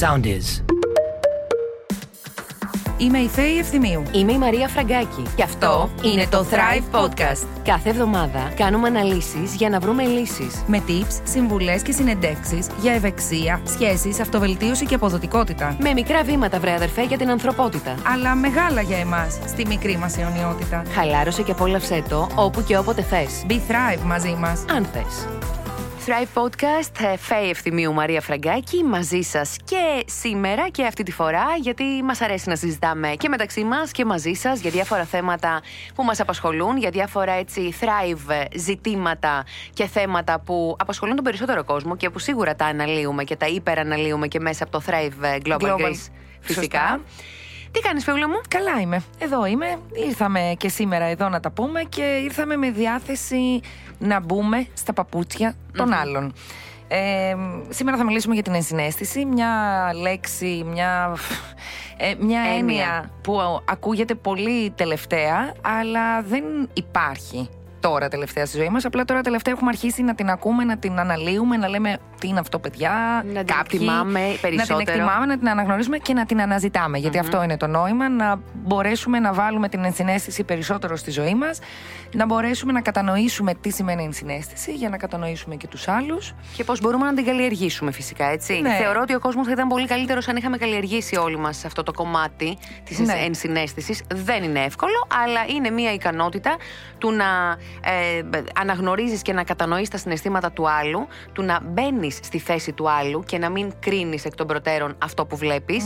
Sound is. Είμαι η Θέη Ευθυμίου. Είμαι η Μαρία Φραγκάκη. Και αυτό είναι το Thrive Podcast. Κάθε εβδομάδα κάνουμε αναλύσεις για να βρούμε λύσεις. Με tips, συμβουλές και συνεντεύξεις για ευεξία, σχέσεις, αυτοβελτίωση και αποδοτικότητα. Με μικρά βήματα, βρε αδερφέ, για την ανθρωπότητα. Αλλά μεγάλα για εμάς, στη μικρή μας αιωνιότητα. Χαλάρωσε και απόλαυσέ το όπου και όποτε θες. Be Thrive μαζί μας. Αν θες. Thrive Podcast, ε, Φέη Ευθυμίου Μαρία Φραγκάκη, μαζί σας και σήμερα και αυτή τη φορά, γιατί μας αρέσει να συζητάμε και μεταξύ μας και μαζί σας για διάφορα θέματα που μας απασχολούν, για διάφορα έτσι Thrive ζητήματα και θέματα που απασχολούν τον περισσότερο κόσμο και που σίγουρα τα αναλύουμε και τα υπεραναλύουμε και μέσα από το Thrive Global, Global. Greece φυσικά. Σωστά. Τι κάνεις Φίβουλα μου; Καλά είμαι. Εδώ είμαι. Ήρθαμε και σήμερα εδώ να τα πούμε και ήρθαμε με διάθεση να μπούμε στα παπούτσια των άλλων. Ε, σήμερα θα μιλήσουμε για την ενσυναίσθηση, μια λέξη, μια, ε, μια Έννοια. έννοια που ακούγεται πολύ τελευταία, αλλά δεν υπάρχει τώρα τελευταία στη ζωή μας. Απλά τώρα τελευταία έχουμε αρχίσει να την ακούμε, να την αναλύουμε, να λέμε τι είναι αυτό παιδιά, Να την κάποιοι, εκτιμάμε Να την περισσότερο. εκτιμάμε, να την αναγνωρίζουμε και να την αναζητάμε. Γιατί αυτό είναι το νόημα, να μπορέσουμε να βάλουμε την ενσυναίσθηση περισσότερο στη ζωή μας, να μπορέσουμε να κατανοήσουμε τι σημαίνει ενσυναίσθηση για να κατανοήσουμε και τους άλλους. Και πώς μπορούμε να την καλλιεργήσουμε, φυσικά, έτσι. Ναι. Θεωρώ ότι ο κόσμος θα ήταν πολύ καλύτερος αν είχαμε καλλιεργήσει όλοι μας αυτό το κομμάτι της Ναι. ενσυναίσθησης. Δεν είναι εύκολο, αλλά είναι μια ικανότητα του να ε, αναγνωρίζεις και να κατανοείς τα συναισθήματα του άλλου, του να μπαίνεις στη θέση του άλλου και να μην κρίνεις εκ των προτέρων αυτό που βλεπει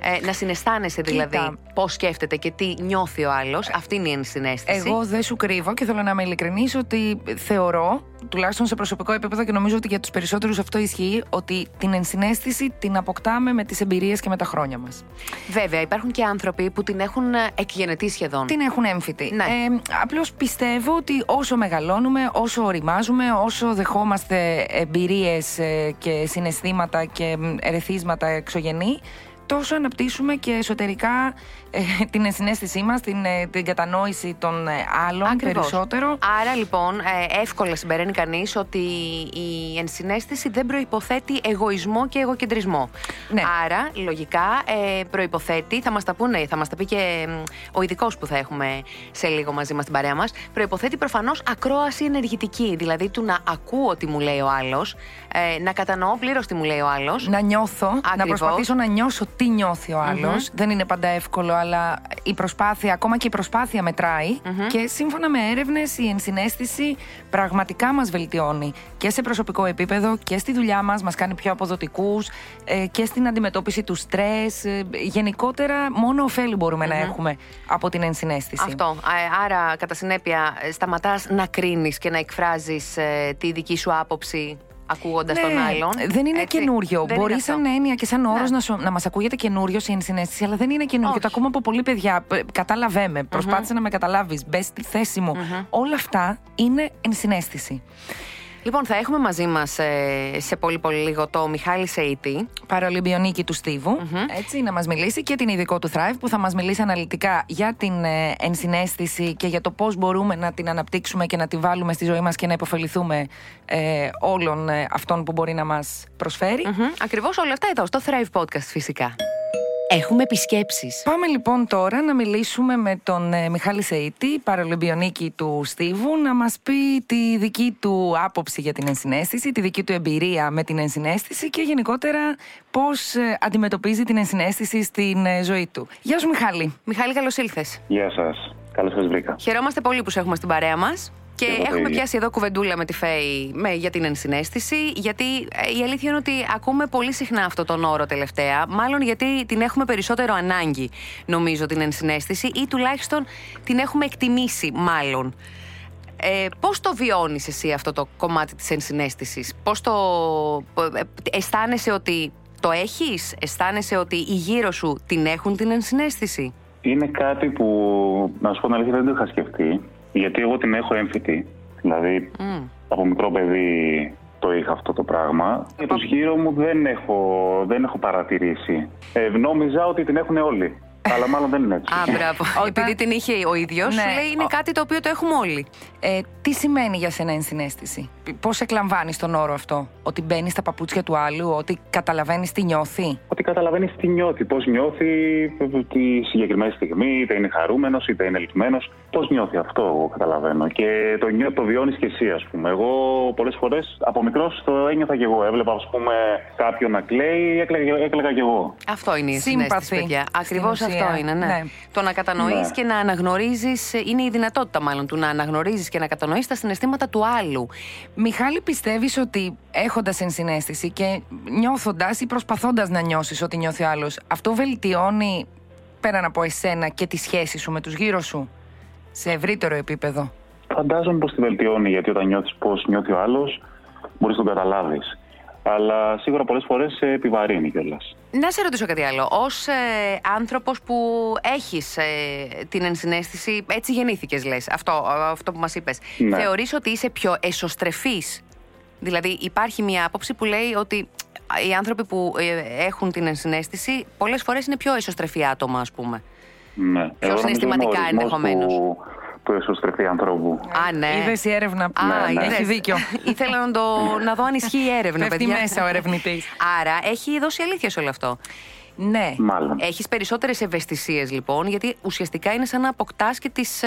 Ε, να συναισθάνεσαι δηλαδή Κοίτα. πώς σκέφτεται και τι νιώθει ο άλλος. Αυτή είναι η ενσυναίσθηση. Εγώ δεν σου κρύβω και θέλω να είμαι ειλικρινής ότι θεωρώ, τουλάχιστον σε προσωπικό επίπεδο και νομίζω ότι για τους περισσότερους αυτό ισχύει, ότι την ενσυναίσθηση την αποκτάμε με τις εμπειρίες και με τα χρόνια μας. Βέβαια, υπάρχουν και άνθρωποι που την έχουν ε, εκγενετεί σχεδόν. Την έχουν έμφυτη. Ναι. Ε, Απλώς πιστεύω ότι όσο μεγαλώνουμε, όσο οριμάζουμε, όσο δεχόμαστε εμπειρίες και συναισθήματα και μ, ερεθίσματα εξωγενή, τόσο αναπτύσσουμε και εσωτερικά ε, την ενσυναίσθησή μας, την, ε, την κατανόηση των ε, άλλων Ακριβώς. περισσότερο. Άρα λοιπόν, ε, εύκολα συμπεραίνει κανείς ότι η ενσυναίσθηση δεν προποθέτει εγωισμό και εγωκεντρισμό. Ναι. Άρα, λογικά, ε, προποθέτει, θα μας τα πούνε, θα μας τα πει και μ, ο ειδικός που θα έχουμε σε λίγο μαζί μας στην παρέα μας, προποθέτει προφανώς ακρόαση ενεργητική. Δηλαδή, του να ακούω τι μου λέει ο άλλος, ε, να κατανοώ πλήρως τι μου λέει ο άλλος. Να νιώθω, να Ακριβώς. προσπαθήσω να νιώσω τι νιώθει ο αλλος Δεν είναι πάντα εύκολο, αλλά η προσπάθεια, ακόμα και η προσπάθεια μετράει. Και σύμφωνα με έρευνες, η ενσυναίσθηση πραγματικά μας βελτιώνει και σε προσωπικό επίπεδο και στη δουλειά μας, μας κάνει πιο αποδοτικούς και στην αντιμετώπιση του στρες. γενικότερα, μόνο ωφέλη μπορούμε να έχουμε από την ενσυναίσθηση. Αυτό. Α, Άρα, κατά συνέπεια, σταματάς να κρίνεις και να εκφράζεις τη δική σου άποψη; Ακούγοντας τον άλλον. Ναι, Δεν είναι Έτσι. καινούριο. Δεν Μπορεί είναι σαν αυτό. έννοια και σαν όρος Ναι. να, σου- να μας ακούγεται καινούριο η ενσυναίσθηση, αλλά δεν είναι καινούριο. Όχι. Το ακούμε από πολλοί παιδιά. Ε, Κατάλαβέ με, προσπάθησε να με καταλάβεις, μπες στη θέση μου. Όλα αυτά είναι ενσυναίσθηση. Λοιπόν, θα έχουμε μαζί μας σε πολύ πολύ λίγο το Μιχάλη Σεϊτή. Παραολυμπιονίκη του στιβου έτσι, να μας μιλήσει και την ειδικό του Thrive που θα μας μιλήσει αναλυτικά για την ε, ενσυναίσθηση και για το πώς μπορούμε να την αναπτύξουμε και να τη βάλουμε στη ζωή μας και να υποφεληθούμε ε, όλων ε, αυτών που μπορεί να μας προσφέρει. Ακριβώς όλα αυτά εδώ, στο Thrive Podcast φυσικά. Έχουμε επισκέψεις. Πάμε λοιπόν τώρα να μιλήσουμε με τον ε, Μιχάλη Σεϊτή, παρολυμπιονίκη του Στίβου, να μας πει τη δική του άποψη για την ενσυναίσθηση, τη δική του εμπειρία με την ενσυναίσθηση και γενικότερα πώς ε, αντιμετωπίζει την ενσυναίσθηση στην ε, ζωή του. Γεια σου Μιχάλη. Μιχάλη, καλώς ήλθες. Γεια σας. Καλώς σας βρήκα. Χαιρόμαστε πολύ που σε έχουμε στην παρέα μας. Και Εγώ το έχουμε ίδιο. πιάσει εδώ κουβεντούλα με τη Φέη με, για την ενσυναίσθηση, γιατί ε, η αλήθεια είναι ότι ακούμε πολύ συχνά αυτό τον όρο τελευταία. Μάλλον γιατί την έχουμε περισσότερο ανάγκη, νομίζω, την ενσυναίσθηση, ή τουλάχιστον την έχουμε εκτιμήσει, μάλλον. Ε, πώς το βιώνεις εσύ αυτό το κομμάτι της ενσυναίσθησης, Πώς το ε, αισθάνεσαι ότι το έχεις, αισθάνεσαι ότι οι γύρω σου την έχουν την ενσυναίσθηση; Είναι κάτι που, να σου πω την αλήθεια, δεν το είχα σκεφτεί. Γιατί εγώ την έχω έμφυτη. Δηλαδή, Μμ. από μικρό παιδί το είχα αυτό το πράγμα. Για τους γύρω μου δεν έχω, δεν έχω παρατηρήσει. Ε, νόμιζα ότι την έχουν όλοι. Αλλά μάλλον δεν είναι έτσι. Α, μπράβο. Επειδή την είχε ο ίδιος, σου Ναι. λέει είναι Ο- κάτι το οποίο το έχουμε όλοι. Ε, τι σημαίνει για σένα ενσυναίσθηση, Πώς εκλαμβάνεις τον όρο αυτό, Ότι μπαίνει στα παπούτσια του άλλου, Ότι καταλαβαίνεις τι νιώθει; Ότι καταλαβαίνεις τι νιώθει, πώς νιώθει τη συγκεκριμένη στιγμή, είτε είναι χαρούμενος, είτε είναι λυπημένος. Πώς νιώθει αυτό, εγώ καταλαβαίνω. Και το, νιώ, το βιώνεις και εσύ, ας πούμε. Εγώ πολλές φορές από μικρός το ένιωθα κι εγώ. Έβλεπα, ας πούμε, κάποιον να κλαίει, έκλαιγα, έκλαιγα κι εγώ. Αυτό είναι η συνέστηση, παιδιά. Ακριβώς αυτό είναι, ναι. ναι. Το να κατανοείς ναι. και να αναγνωρίζεις, είναι η δυνατότητα μάλλον του να αναγνωρίζεις και να κατανοείς τα συναισθήματα του άλλου. Μιχάλη, πιστεύεις ότι έχοντας ενσυναίσθηση και νιώθοντας ή προσπαθώντας να νιώσεις ότι νιώθει άλλος, αυτό βελτιώνει πέραν από εσένα και τη σχέση σου με τους γύρω σου σε ευρύτερο επίπεδο; Φαντάζομαι πως τη βελτιώνει, γιατί όταν νιώθεις πώ νιώθει ο άλλος, μπορείς να τον καταλάβεις. Αλλά σίγουρα πολλές φορές σε επιβαρύνει κιόλας. Να σε ρωτήσω κάτι άλλο. Ω ε, άνθρωπος που έχεις ε, την ενσυναίσθηση, έτσι γεννήθηκες, λες, αυτό, αυτό που μας είπες. Ναι. Θεωρείς ότι είσαι πιο εσωστρεφής; Δηλαδή, υπάρχει μια άποψη που λέει ότι οι άνθρωποι που ε, έχουν την ενσυναίσθηση πολλές φορές είναι πιο εσωστρεφή άτομα, ας πούμε. Ναι. Πιο συναισθηματικά ενδεχομένως. Του, του εσωστρεφή ανθρώπου. Α, ναι. Είδες η έρευνα. Α, ναι, ναι. Έχει δίκιο. Ήθελα να, το, να δω αν ισχύει η έρευνα, Πέφτει παιδιά. μέσα ο ερευνητής. Άρα έχει δώσει αλήθεια σε όλο αυτό. Ναι. Μάλλον. Έχεις περισσότερες ευαισθησίες λοιπόν, γιατί ουσιαστικά είναι σαν να αποκτάς και τις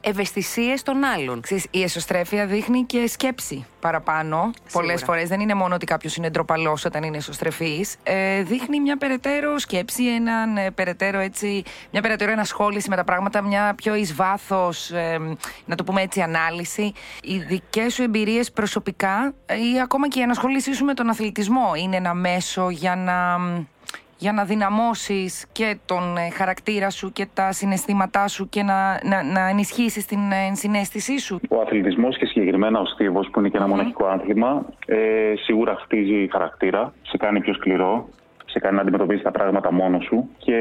ευαισθησίες των άλλων. Ξέρεις, η εσωστρέφεια δείχνει και σκέψη παραπάνω. Πολλές φορές δεν είναι μόνο ότι κάποιος είναι ντροπαλός όταν είναι εσωστρεφής. Ε, δείχνει μια περαιτέρω σκέψη, έναν, ε, περαιτέρω έτσι, μια περαιτέρω ενασχόληση με τα πράγματα, μια πιο εις βάθος, ε, να το πούμε έτσι, ανάλυση. Οι δικές σου εμπειρίες προσωπικά ε, ή ακόμα και η ενασχόλησή σου με τον αθλητισμό είναι ένα μέσο για να για να δυναμώσεις και τον ε, χαρακτήρα σου και τα συναισθήματά σου και να, να, να ενισχύσεις την ε, συνέστησή σου. Ο αθλητισμός και συγκεκριμένα ο στίβος που είναι και ένα μοναχικό άθλημα ε, σίγουρα χτίζει χαρακτήρα, σε κάνει πιο σκληρό, σε κάνει να αντιμετωπίσει τα πράγματα μόνος σου και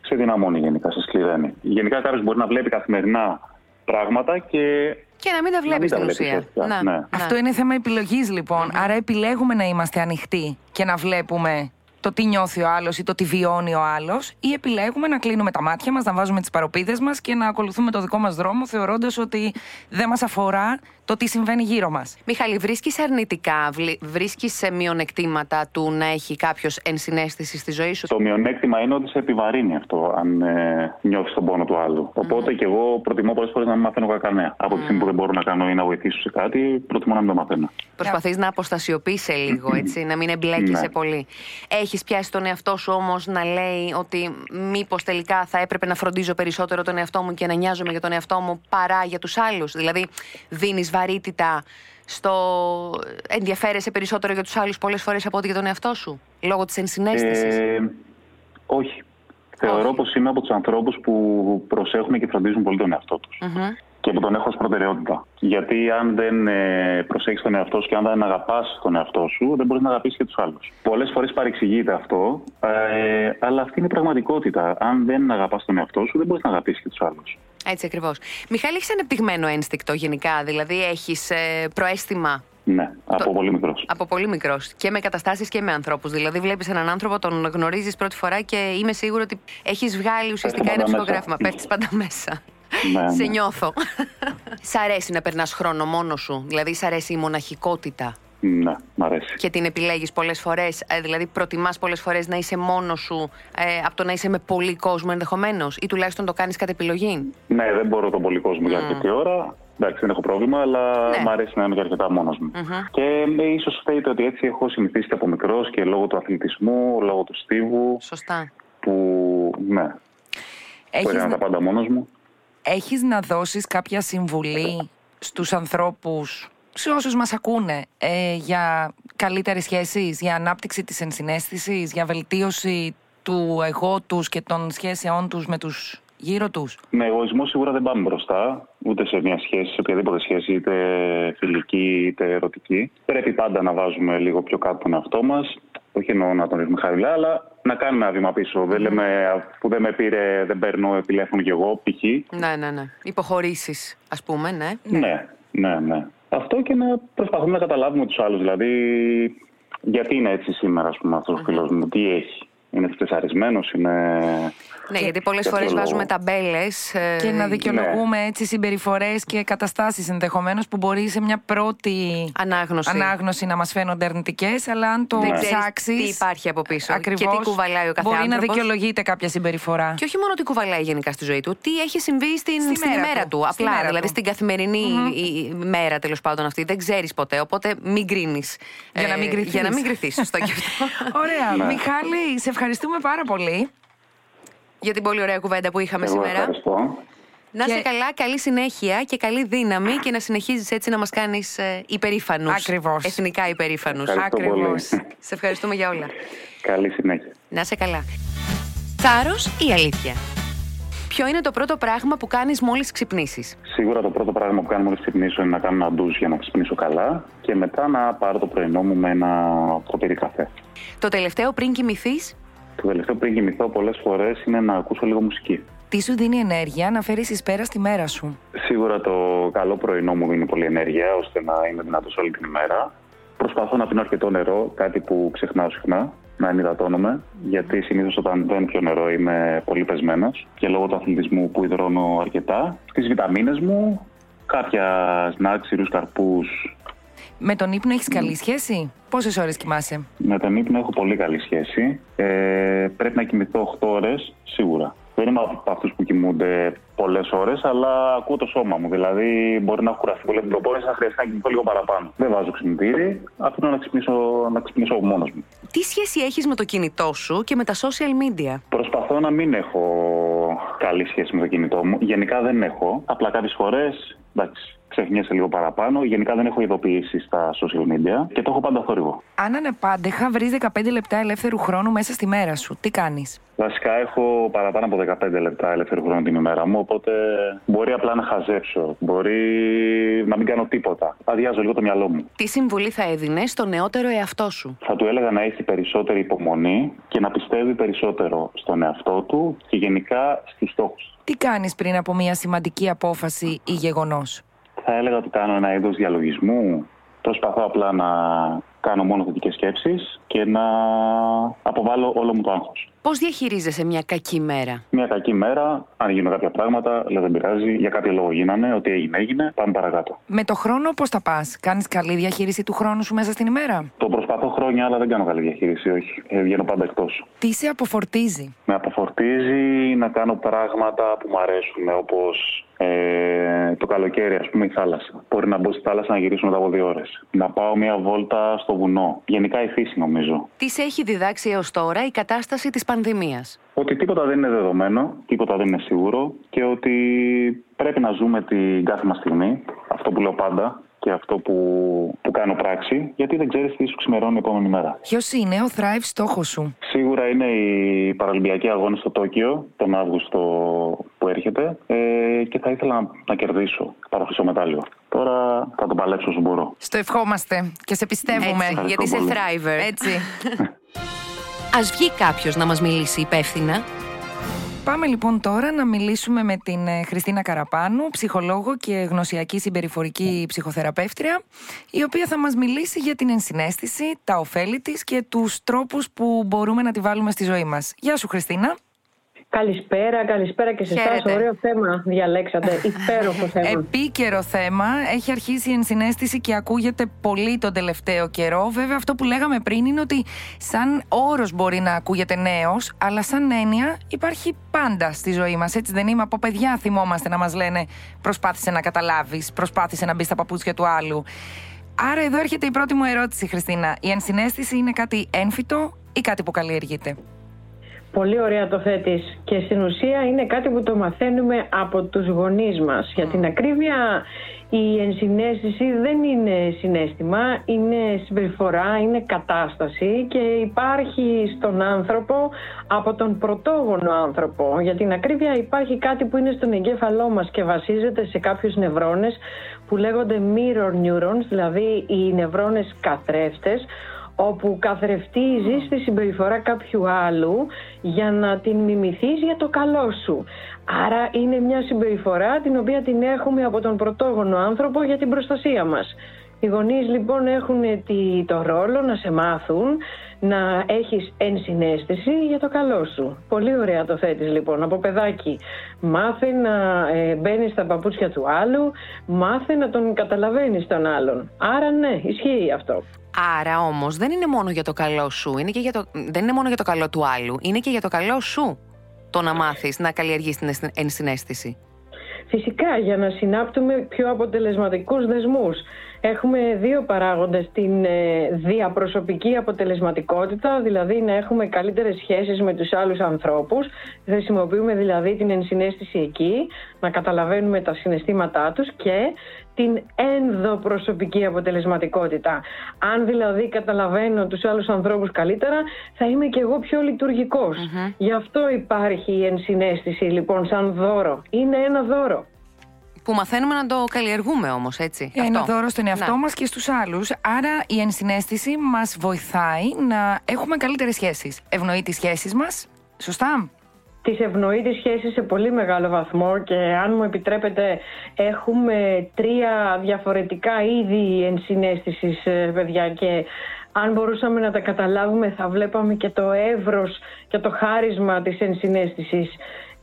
σε δυναμώνει γενικά, σε σκληραίνει. Γενικά κάποιος μπορεί να βλέπει καθημερινά πράγματα και και να μην τα βλέπεις στην ουσία. Να, ναι. Αυτό είναι θέμα επιλογής λοιπόν. Άρα επιλέγουμε να είμαστε ανοιχτοί και να βλέπουμε το τι νιώθει ο άλλος ή το τι βιώνει ο άλλος, ή επιλέγουμε να κλείνουμε τα μάτια μας, να βάζουμε τις παροπίδες μας και να ακολουθούμε το δικό μας δρόμο, θεωρώντας ότι δεν μας αφορά το τι συμβαίνει γύρω μας. Μιχάλη, βρίσκεις αρνητικά, βρίσκεις σε μειονεκτήματα του να έχει κάποιος ενσυναίσθηση στη ζωή σου; Το μειονέκτημα είναι ότι σε επιβαρύνει αυτό, αν ε, νιώθεις τον πόνο του άλλου. Οπότε mm. και εγώ προτιμώ πολλές φορές να μην μαθαίνω κανένα. Από τη στιγμή που δεν μπορώ να κάνω ή να βοηθήσω σε κάτι, προτιμώ να μην το μαθαίνω. Προσπαθείς να αποστασιοποιήσει λίγο, έτσι, να μην εμπλέκει ναι. πολύ. Έχει πιάσει τον εαυτό σου όμως να λέει ότι μήπως τελικά θα έπρεπε να φροντίζω περισσότερο τον εαυτό μου και να νοιάζομαι για τον εαυτό μου παρά για τους άλλους; Δηλαδή, δίνεις βαρύτητα στο ενδιαφέρεσαι περισσότερο για τους άλλους πολλές φορές από ότι για τον εαυτό σου, λόγω της ενσυναίσθησης; Ε, όχι. Θεωρώ πως είμαι από τους ανθρώπους που προσέχουν και φροντίζουν πολύ τον εαυτό τους και που τον έχω ως προτεραιότητα. Γιατί αν δεν ε, προσέχεις τον εαυτό σου και αν δεν αγαπάς τον εαυτό σου, δεν μπορείς να αγαπήσεις και τους άλλους. Πολλές φορές παρεξηγείται αυτό, ε, αλλά αυτή είναι η πραγματικότητα. Αν δεν αγαπάς τον εαυτό σου, δεν μπορείς να αγαπήσεις και τους άλλους. Έτσι ακριβώς. Μιχάλη, έχεις ανεπτυγμένο ένστικτο γενικά, δηλαδή έχεις ε, προέστημα; Ναι, από πολύ μικρός. Από πολύ μικρός. Και με καταστάσεις και με ανθρώπους. Δηλαδή, βλέπεις έναν άνθρωπο, τον γνωρίζεις πρώτη φορά και είμαι σίγουρη ότι έχεις βγάλει ουσιαστικά ένα ψυχογράφημα. Πέφτει πάντα μέσα. Ναι, Σε ναι. νιώθω. σ' αρέσει να περνάς χρόνο μόνος σου, δηλαδή σ' αρέσει η μοναχικότητα; Ναι, μ' αρέσει. Και την επιλέγεις πολλές φορές, δηλαδή προτιμάς πολλές φορές να είσαι μόνος σου ε, από το να είσαι με πολύ κόσμο ενδεχομένως, ή τουλάχιστον το κάνεις κατά επιλογή; Ναι, δεν μπορώ τον πολύ κόσμο για αρκετή ώρα. Εντάξει, δεν έχω πρόβλημα, αλλά Ναι. μου αρέσει να είμαι και αρκετά μόνος μου. Μμμ. Και ε, ίσως φταίει ότι έτσι έχω συνηθίσει και από μικρός και λόγω του αθλητισμού, λόγω του στίβου, Σωστά. που ναι, που Έχεις, έκανα τα πάντα μόνος μου. Έχεις να δώσεις κάποια συμβουλή στους ανθρώπους, σε όσους μας ακούνε, ε, για καλύτερες σχέσεις, για ανάπτυξη της ενσυναίσθησης, για βελτίωση του εγώ τους και των σχέσεών τους με τους γύρω τους; Με εγωισμό σίγουρα δεν πάμε μπροστά, ούτε σε μια σχέση, σε οποιαδήποτε σχέση, είτε φιλική είτε ερωτική. Πρέπει πάντα να βάζουμε λίγο πιο κάτω τον εαυτό μας. Όχι εννοώ να τον ρίχνουμε χαμηλά, αλλά να κάνουμε ένα βήμα πίσω. Δεν λέμε, αφού δεν με πήρε, δεν παίρνω τηλέφωνο κι εγώ, π.χ. Ναι, ναι, ναι. Υποχωρήσεις, ας πούμε, ναι. Ναι, ναι, ναι. Αυτό και να προσπαθούμε να καταλάβουμε τους άλλους. Δηλαδή, γιατί είναι έτσι σήμερα, ας πούμε, αυτός ο φίλος μου, τι έχει. Είναι στεσαρισμένο, είναι. Ναι, γιατί πολλές φορές βάζουμε ταμπέλες. Ε, και να δικαιολογούμε ναι. έτσι συμπεριφορές και καταστάσεις ενδεχομένως που μπορεί σε μια πρώτη ανάγνωση, ανάγνωση να μας φαίνονται αρνητικές, αλλά αν το ναι. ψάξεις. Τι υπάρχει από πίσω. Ακριβώς, και τι κουβαλάει ο κάθε Μπορεί άνθρωπος. να δικαιολογείται κάποια συμπεριφορά. Και όχι μόνο τι κουβαλάει γενικά στη ζωή του, τι έχει συμβεί στην, Στη στην μέρα ημέρα του. του. Στη Απλά, μέρα δηλαδή του. στην καθημερινή η- η μέρα τέλος πάντων αυτή. Δεν ξέρεις ποτέ, οπότε μην κρίνει. Για να μην κρυθείς. Για να μην κρυθεί. Σωστό και αυτό. Ωραία. Ναι. Μιχάλη, σε ευχαριστούμε πάρα πολύ. για την πολύ ωραία κουβέντα που είχαμε Εγώ σήμερα. ευχαριστώ. Να Και- είσαι καλά, καλή συνέχεια και καλή δύναμη και να συνεχίζεις έτσι να μας κάνεις ε, υπερήφανους. Ακριβώς. Εθνικά υπερήφανους. Ευχαριστώ πολύ. Ακριβώς. Σε ευχαριστούμε για όλα. Καλή συνέχεια. Να είσαι καλά. Θάρρος ή αλήθεια; Ποιο είναι το πρώτο πράγμα που κάνεις μόλις ξυπνήσεις; Σίγουρα το πρώτο πράγμα που κάνω μόλις ξυπνήσω είναι να κάνω ένα ντουζ για να ξυπνήσω καλά και μετά να πάρω το πρωινό μου με ένα ποτήρι καφέ. Το τελευταίο πριν κοιμηθείς; Το τελευταίο πριν κοιμηθώ πολλές φορές είναι να ακούσω λίγο μουσική. Τι σου δίνει ενέργεια να φέρεις εις πέρα στη μέρα σου; Σίγουρα το καλό πρωινό μου δίνει πολύ ενέργεια ώστε να είμαι δυνατός όλη την ημέρα. Προσπαθώ να πίνω αρκετό νερό, κάτι που ξεχνάω συχνά, να ενυδατώνομαι, γιατί συνήθως όταν δεν πιω νερό είμαι πολύ πεσμένος και λόγω του αθλητισμού που υδρώνω αρκετά. Τις βιταμίνες μου, κάποια σνακ, σειρού καρπούς. Με τον ύπνο έχεις καλή σχέση; Πόσες ώρες κοιμάσαι; Με τον ύπνο έχω πολύ καλή σχέση. Ε, πρέπει να κοιμηθώ 8 ώρες σίγουρα. Δεν είμαι από αυτούς που κοιμούνται πολλές ώρες, αλλά ακούω το σώμα μου. Δηλαδή, μπορεί να έχω κουραστεί πολύ από την προπόνηση, να χρειαστεί να κοιμηθώ λίγο παραπάνω. Δεν βάζω ξυπνητήρι, αφήνω να ξυπνήσω, να ξυπνήσω μόνος μου. Τι σχέση έχεις με το κινητό σου και με τα social media; Προσπαθώ να μην έχω καλή σχέση με το κινητό μου. Γενικά δεν έχω. Απλά κάποιες φορές, εντάξει, ξεχνιέσαι λίγο παραπάνω. Γενικά δεν έχω ειδοποιήσει στα social media και το έχω πάντα θόρυβο. Αν ανεπάντεχα βρεις 15 λεπτά ελεύθερου χρόνου μέσα στη μέρα σου, τι κάνεις; Βασικά έχω παραπάνω από 15 λεπτά ελεύθερο χρόνο την ημέρα μου, οπότε μπορεί απλά να χαζέψω. Μπορεί να μην κάνω τίποτα. Αδειάζω λίγο το μυαλό μου. Τι συμβουλή θα έδινες στο νεότερο εαυτό σου; Θα του έλεγα να έχει περισσότερη υπομονή και να πιστεύει περισσότερο στον εαυτό του και γενικά στους στόχους. Τι κάνεις πριν από μια σημαντική απόφαση ή γεγονός; Θα έλεγα ότι κάνω ένα είδος διαλογισμού. Προσπαθώ απλά να κάνω μόνο θετικές σκέψεις και να αποβάλω όλο μου το άγχος. Πώς διαχειρίζεσαι μια κακή μέρα; Μια κακή μέρα, αν γίνουν κάποια πράγματα, λέω δεν πειράζει, για κάποιο λόγο γίνανε, ό,τι έγινε έγινε, πάμε παρακάτω. Με το χρόνο πώς τα πας, Κάνεις καλή διαχείριση του χρόνου σου μέσα στην ημέρα; Το προσπαθώ χρόνια, αλλά δεν κάνω καλή διαχείριση, όχι. Ε, βγαίνω πάντα εκτός. Τι σε αποφορτίζει; Με αποφορτίζει να κάνω πράγματα που μου αρέσουν, όπως ε, το καλοκαίρι, ας πούμε, η θάλασσα. Μπορεί να μπω στη θάλασσα να γυρίσω μετά από δύο ώρες. Να πάω μια βόλτα στο βουνό. Γενικά η φύση, νομίζω. Τις σε έχει διδάξει έως τώρα η κατάσταση της πανδημίας; Ότι τίποτα δεν είναι δεδομένο, τίποτα δεν είναι σίγουρο και ότι πρέπει να ζούμε την κάθε μας στιγμή. Αυτό που λέω πάντα και αυτό που, που κάνω πράξη, γιατί δεν ξέρεις τι σου ξημερώνει η επόμενη μέρα. Ποιος είναι ο thrive στόχος σου; Σίγουρα είναι οι Παραλυμπιακοί Αγώνες στο Τόκιο τον Αύγουστο που έρχεται ε, και θα ήθελα να, να κερδίσω, πάρω χρυσό μετάλλιο. Τώρα θα το παλέψω όσο μπορώ. Στο ευχόμαστε και σε πιστεύουμε. Έτσι, γιατί είσαι πολύ. thriver. Έτσι. Ας βγει κάποιος να μας μιλήσει υπεύθυνα; Πάμε λοιπόν τώρα να μιλήσουμε με την ε, Χριστίνα Καραπάνου, ψυχολόγο και γνωσιακή συμπεριφορική ψυχοθεραπεύτρια, η οποία θα μας μιλήσει για την ενσυναίσθηση, τα ωφέλη της και τους τρόπους που μπορούμε να τη βάλουμε στη ζωή μας. Γεια σου Χριστίνα. Καλησπέρα, καλησπέρα και σε Χαίρετε. εσάς. Ωραίο θέμα διαλέξατε. Υπέροχο θέμα. Επίκαιρο θέμα. Έχει αρχίσει η ενσυναίσθηση και ακούγεται πολύ τον τελευταίο καιρό. Βέβαια, αυτό που λέγαμε πριν είναι ότι σαν όρος μπορεί να ακούγεται νέος, αλλά σαν έννοια υπάρχει πάντα στη ζωή μας. Έτσι δεν είμαι. Από παιδιά θυμόμαστε να μας λένε προσπάθησε να καταλάβεις, προσπάθησε να μπεις στα παπούτσια του άλλου. Άρα εδώ έρχεται η πρώτη μου ερώτηση, Χριστίνα. Η ενσυναίσθηση είναι κάτι έμφυτο ή κάτι που καλλιεργείται; Πολύ ωραία το θέτεις. Και στην ουσία είναι κάτι που το μαθαίνουμε από τους γονείς μας. Για την ακρίβεια η ενσυναίσθηση δεν είναι συνέστημα, είναι συμπεριφορά, είναι κατάσταση και υπάρχει στον άνθρωπο από τον πρωτόγονο άνθρωπο. Για την ακρίβεια υπάρχει κάτι που είναι στον εγκέφαλό μας και βασίζεται σε κάποιους νευρώνες που λέγονται mirror neurons, δηλαδή οι νευρώνες καθρέφτες, όπου καθρεφτίζεις τη συμπεριφορά κάποιου άλλου για να την μιμηθείς για το καλό σου. Άρα είναι μια συμπεριφορά την οποία την έχουμε από τον πρωτόγονο άνθρωπο για την προστασία μας. Οι γονείς λοιπόν έχουν το ρόλο να σε μάθουν να έχεις ενσυναίσθηση για το καλό σου. Πολύ ωραία το θέτεις λοιπόν από παιδάκι. Μάθε να ε, μπαίνεις στα παπούτσια του άλλου, μάθε να τον καταλαβαίνεις τον άλλον. Άρα ναι, ισχύει αυτό. Άρα όμως δεν είναι μόνο για το καλό σου, είναι και για το, δεν είναι μόνο για το καλό του άλλου, είναι και για το καλό σου το να μάθεις να καλλιεργείς την ενσυναίσθηση. Φυσικά για να συνάπτουμε πιο αποτελεσματικούς δεσμούς. Έχουμε δύο παράγοντες, την ε, διαπροσωπική αποτελεσματικότητα, δηλαδή να έχουμε καλύτερες σχέσεις με τους άλλους ανθρώπους. Χρησιμοποιούμε δηλαδή την ενσυναίσθηση εκεί, να καταλαβαίνουμε τα συναισθήματά τους και την ενδοπροσωπική αποτελεσματικότητα. Αν δηλαδή καταλαβαίνω τους άλλους ανθρώπους καλύτερα, θα είμαι και εγώ πιο λειτουργικος Γι' αυτό υπάρχει η ενσυναίσθηση λοιπόν σαν δώρο. Είναι ένα δώρο. Που μαθαίνουμε να το καλλιεργούμε όμως, έτσι. Είναι αυτό. δώρο στον εαυτό ναι. μας και στους άλλους. Άρα η ενσυναίσθηση μας βοηθάει να έχουμε καλύτερες σχέσεις. Ευνοεί τις σχέσεις μας. Σωστά; Τις ευνοεί τις σχέσεις σε πολύ μεγάλο βαθμό και αν μου επιτρέπετε έχουμε τρία διαφορετικά είδη ενσυναίσθησης ε, παιδιά και αν μπορούσαμε να τα καταλάβουμε θα βλέπαμε και το εύρος και το χάρισμα της ενσυναίσθησης.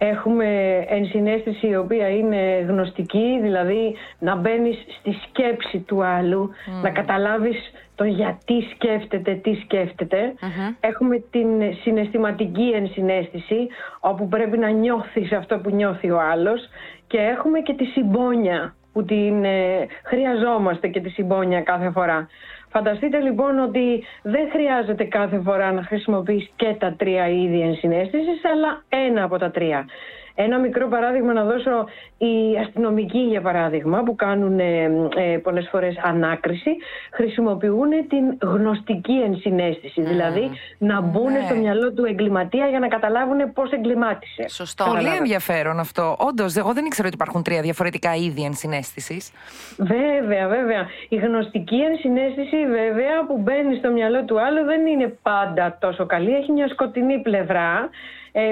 Έχουμε ενσυναίσθηση η οποία είναι γνωστική, δηλαδή να μπαίνεις στη σκέψη του άλλου, να καταλάβεις το γιατί σκέφτεται, τι σκεφτεται Έχουμε την συναισθηματική ενσυναίσθηση, όπου πρέπει να νιώθεις αυτό που νιώθει ο άλλος. Και έχουμε και τη συμπόνια, που την ε, χρειαζόμαστε και τη συμπόνια κάθε φορά. Φανταστείτε λοιπόν ότι δεν χρειάζεται κάθε φορά να χρησιμοποιείς και τα τρία είδη ενσυναίσθησης, αλλά ένα από τα τρία. Ένα μικρό παράδειγμα να δώσω, οι αστυνομικοί για παράδειγμα που κάνουν ε, ε, πολλές φορές ανάκριση χρησιμοποιούν την γνωστική ενσυναίσθηση, δηλαδή να μπουν ναι. στο μυαλό του εγκληματία για να καταλάβουν πώς εγκλημάτισε. Σωστό. Πολύ ενδιαφέρον αυτό. Όντως, εγώ δεν ήξερα ότι υπάρχουν τρία διαφορετικά είδη ενσυναίσθησης. Βέβαια, βέβαια. Η γνωστική ενσυναίσθηση βέβαια που μπαίνει στο μυαλό του άλλου δεν είναι πάντα τόσο καλή, έχει μια σκοτεινή πλευρά ε,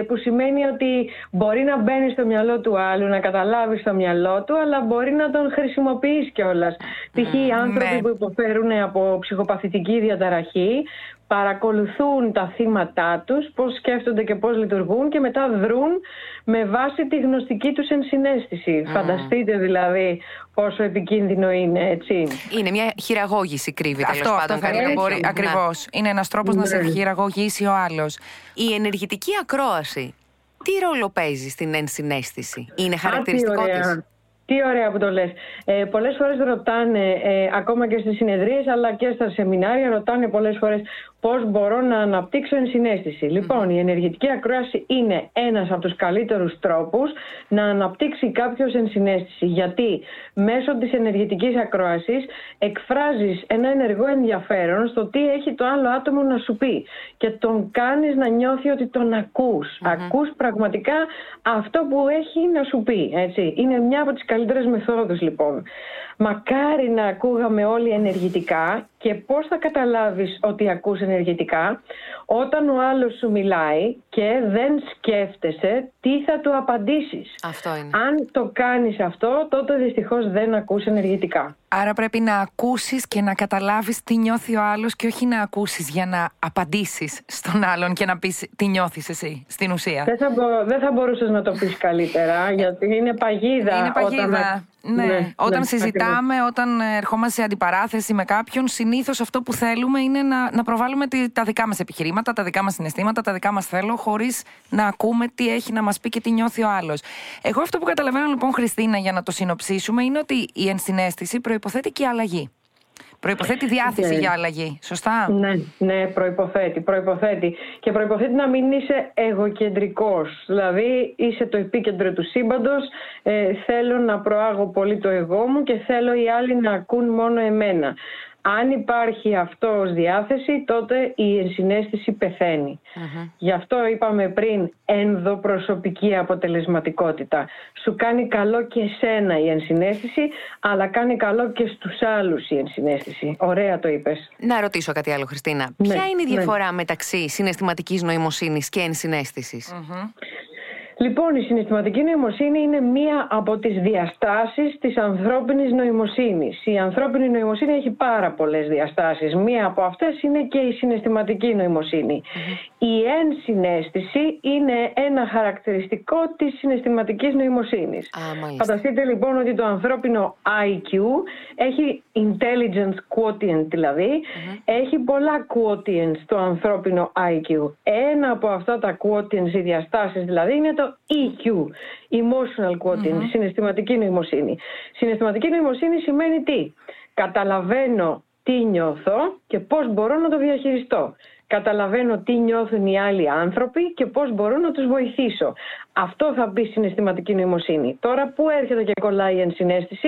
που σημαίνει ότι μπορεί να μπαίνει στο μυαλό του άλλου, να καταλάβει στο μυαλό του, αλλά μπορεί να τον χρησιμοποιήσει κιόλας. Π.χ. οι άνθρωποι ναι. που υποφέρουν από ψυχοπαθητική διαταραχή παρακολουθούν τα θύματα τους, πώς σκέφτονται και πώς λειτουργούν και μετά δρούν με βάση τη γνωστική τους ενσυναίσθηση. Φανταστείτε δηλαδή πόσο επικίνδυνο είναι, έτσι. Είναι μια χειραγώγηση κρύβει αυτό, τέλος πάντων. Αυτό θα μπορεί, ναι. ακριβώς. Είναι ένας τρόπος να σε ναι. χειραγωγήσει ο άλλος. Η ενεργητική ακρόαση, τι ρόλο παίζει στην ενσυναίσθηση, είναι χαρακτηριστικό της; Τι ωραία που το λες. Ε, πολλές φορές ρωτάνε, ε, ακόμα και στις συνεδρίες αλλά και στα σεμινάρια, ρωτάνε πολλές φορές πώς μπορώ να αναπτύξω ενσυναίσθηση. Λοιπόν, η ενεργητική ακρόαση είναι ένας από τους καλύτερους τρόπους να αναπτύξει κάποιος ενσυναίσθηση. Γιατί μέσω της ενεργητικής ακρόασης εκφράζεις ένα ενεργό ενδιαφέρον στο τι έχει το άλλο άτομο να σου πει και τον κάνεις να νιώθει ότι τον ακούς. Ακούς πραγματικά αυτό που έχει να σου πει. Έτσι. Είναι μια από τις καλύτερες μεθόδους λοιπόν. Μακάρι να ακούγαμε όλοι ενεργητικά και πώς θα καταλάβεις ότι ακούς ενεργητικά όταν ο άλλος σου μιλάει και δεν σκέφτεσαι τι θα του απαντήσεις. Αυτό είναι. Αν το κάνεις αυτό τότε δυστυχώς δεν ακούς ενεργητικά. Άρα πρέπει να ακούσεις και να καταλάβεις τι νιώθει ο άλλος και όχι να ακούσεις για να απαντήσεις στον άλλον και να πεις τι νιώθεις εσύ στην ουσία. Δεν θα, δεν θα μπορούσες να το πεις καλύτερα γιατί είναι παγίδα. Είναι παγίδα. Όταν... Ναι, ναι, όταν ναι, συζητάμε, όταν ερχόμαστε σε αντιπαράθεση με κάποιον, συνήθως αυτό που θέλουμε είναι να, να προβάλλουμε τα δικά μας επιχειρήματα, τα δικά μας συναισθήματα, τα δικά μας θέλω, χωρίς να ακούμε τι έχει να μας πει και τι νιώθει ο άλλος. Εγώ αυτό που καταλαβαίνω λοιπόν, Χριστίνα, για να το συνοψίσουμε, είναι ότι η ενσυναίσθηση προποθέτει και αλλαγή. Προποθέτει διάθεση ναι. για αλλαγή, σωστά; Ναι, ναι, προποθέτει, προϋποθέτει. Και προποθέτει να μην είσαι εγωκεντρικός. Δηλαδή είσαι το επίκεντρο του σύμπαντος. Ε, θέλω να προάγω πολύ το εγώ μου και θέλω οι άλλοι να ακούν μόνο εμένα. Αν υπάρχει αυτός ως διάθεση, τότε η ενσυναίσθηση Γι' αυτό είπαμε πριν ενδοπροσωπική αποτελεσματικότητα. Σου κάνει καλό και εσένα η ενσυναίσθηση, αλλά κάνει καλό και στους άλλους η ενσυναίσθηση. Ωραία το είπες. Να ρωτήσω κάτι άλλο, Χριστίνα. Ναι, Ποια είναι η ναι. διαφορά μεταξύ συναισθηματικής νοημοσύνης και ενσυναίσθησης; Λοιπόν, η συναισθηματική νοημοσύνη είναι μία από τις διαστάσεις της ανθρώπινης νοημοσύνης. Η ανθρώπινη νοημοσύνη έχει πάρα πολλές διαστάσεις. Μία από αυτές είναι και η συναισθηματική Η ενσυναίσθηση είναι ένα χαρακτηριστικό της συναισθηματικής νοημοσύνης. Φανταστείτε λοιπόν ότι το ανθρώπινο IQ έχει intelligence quotient δηλαδή, έχει πολλά quotients το ανθρώπινο IQ. Ένα από αυτά τα quotients, οι διαστάσεις δηλαδή, είναι το EQ, Emotional Quotient, συναισθηματική νοημοσύνη. Συναισθηματική νοημοσύνη σημαίνει τι; Καταλαβαίνω τι νιώθω και πώς μπορώ να το διαχειριστώ. Καταλαβαίνω τι νιώθουν οι άλλοι άνθρωποι και πώς μπορώ να τους βοηθήσω. Αυτό θα πει συναισθηματική νοημοσύνη. Τώρα που έρχεται και κολλάει η ενσυναίσθηση.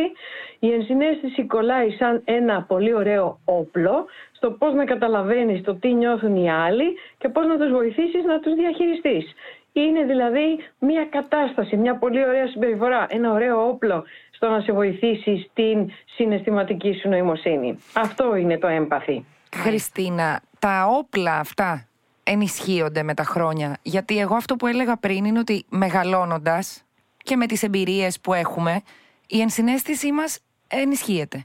Η ενσυναίσθηση κολλάει σαν ένα πολύ ωραίο όπλο στο πώς να καταλαβαίνεις το τι νιώθουν οι άλλοι και πώς να τους βοηθήσεις να τους διαχειριστείς. Είναι δηλαδή μια κατάσταση, μια πολύ ωραία συμπεριφορά, ένα ωραίο όπλο στο να σε βοηθήσει στην συναισθηματική σου νοημοσύνη. Αυτό είναι το έμπαθη. Χριστίνα, τα όπλα αυτά ενισχύονται με τα χρόνια. Γιατί εγώ αυτό που έλεγα πριν είναι ότι μεγαλώνοντας και με τις εμπειρίες που έχουμε, η ενσυναίσθησή μας ενισχύεται.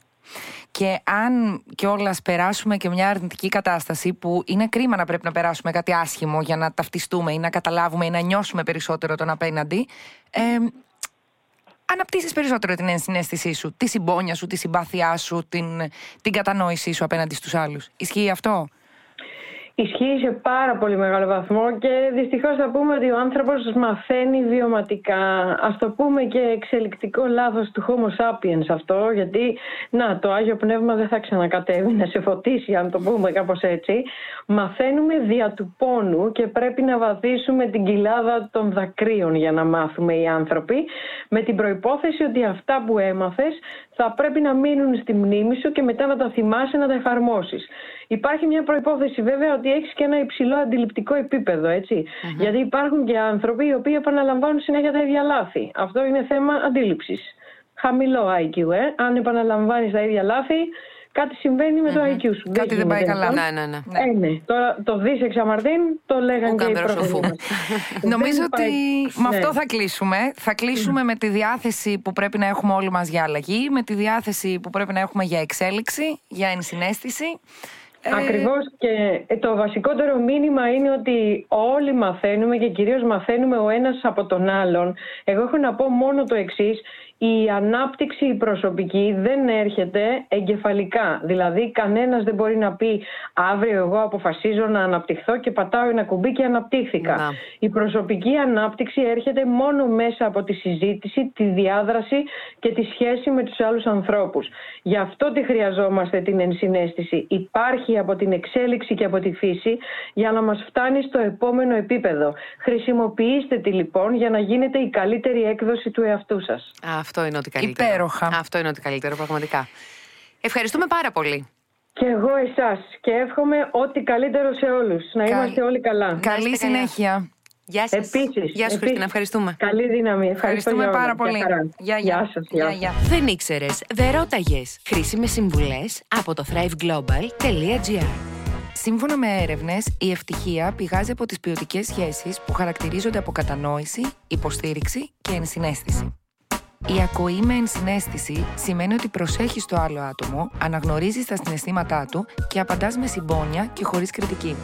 Και αν κιόλας περάσουμε και μια αρνητική κατάσταση που είναι κρίμα να πρέπει να περάσουμε κάτι άσχημο για να ταυτιστούμε ή να καταλάβουμε ή να νιώσουμε περισσότερο τον απέναντι, ε, αναπτύσσεις περισσότερο την ενσυναίσθησή σου, τη συμπόνια σου, τη συμπάθειά σου, την, την κατανόησή σου απέναντι στους άλλους. Ισχύει αυτό; Ισχύει σε πάρα πολύ μεγάλο βαθμό και δυστυχώς θα πούμε ότι ο άνθρωπος μαθαίνει βιωματικά. Ας το πούμε και εξελικτικό λάθος του Homo sapiens αυτό, γιατί να, το Άγιο Πνεύμα δεν θα ξανακατεύει να σε φωτίσει, αν το πούμε κάπως έτσι. Μαθαίνουμε δια του πόνου και πρέπει να βαθίσουμε την κοιλάδα των δακρύων για να μάθουμε οι άνθρωποι, με την προϋπόθεση ότι αυτά που έμαθες θα πρέπει να μείνουν στη μνήμη σου και μετά να τα θυμάσαι να τα εφαρμόσεις. Υπάρχει μια προϋπόθεση βέβαια ότι έχεις και ένα υψηλό αντιληπτικό επίπεδο, Γιατί υπάρχουν και άνθρωποι οι οποίοι επαναλαμβάνουν συνέχεια τα ίδια λάθη. Αυτό είναι θέμα αντίληψης. Χαμηλό IQ, ε. Αν επαναλαμβάνεις τα ίδια λάθη, κάτι συμβαίνει με το IQ σου. Κάτι δεν, πάει καλά. Ναι, ναι, ναι. Ε, ναι. Τώρα το δεις εξ αμαρτήν, το λέγανε και οι προφανείς. Νομίζω ότι με αυτό ναι. θα κλείσουμε. Θα κλείσουμε με τη διάθεση που πρέπει να έχουμε όλοι μας για αλλαγή, με τη διάθεση που πρέπει να έχουμε για εξέλιξη, για ενσυναίσθηση. Ε, Ακριβώς και το βασικότερο μήνυμα είναι ότι όλοι μαθαίνουμε και κυρίως μαθαίνουμε ο ένας από τον άλλον. Εγώ έχω να πω μόνο το εξής, η ανάπτυξη προσωπική δεν έρχεται εγκεφαλικά. Δηλαδή κανένας δεν μπορεί να πει αύριο εγώ αποφασίζω να αναπτυχθώ και πατάω ένα κουμπί και αναπτύχθηκα. Η προσωπική ανάπτυξη έρχεται μόνο μέσα από τη συζήτηση, τη διάδραση και τη σχέση με τους άλλους ανθρώπους. Γι' αυτό τη χρειαζόμαστε την ενσυναίσθηση. Υπάρχει από την εξέλιξη και από τη φύση για να μας φτάνει στο επόμενο επίπεδο. Χρησιμοποιήστε τη λοιπόν για να γίνετε η καλύτερη έκδοση του εαυτού σας. Αυτό είναι ότι καλύτερο. Υπέροχα. Αυτό είναι ότι καλύτερο, πραγματικά. Ευχαριστούμε πάρα πολύ. Και εγώ εσάς. Και εύχομαι ό,τι καλύτερο σε όλους. Να είμαστε όλοι καλά. Καλή συνέχεια. Γεια σας. Επίσης. Γεια σου, Χριστίνα. Ευχαριστούμε. Καλή δύναμη. Ευχαριστούμε πάρα πολύ. Γεια, γεια. Γεια, γεια. Δεν ήξερες, δεν ρώταγες. Χρήσιμες συμβουλές από το thriveglobal.gr. Σύμφωνα με έρευνες, η ευτυχία πηγάζει από τις ποιοτικές σχέσεις που χαρακτηρίζονται από κατανόηση, υποστήριξη και ενσυναίσθηση. Η ακοή με ενσυναίσθηση σημαίνει ότι προσέχεις το άλλο άτομο, αναγνωρίζεις τα συναισθήματά του και απαντάς με συμπόνια και χωρίς κριτική.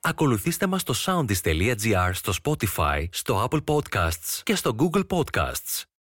Ακολουθήστε μας στο soundist.gr, στο Spotify, στο Apple Podcasts και στο Google Podcasts.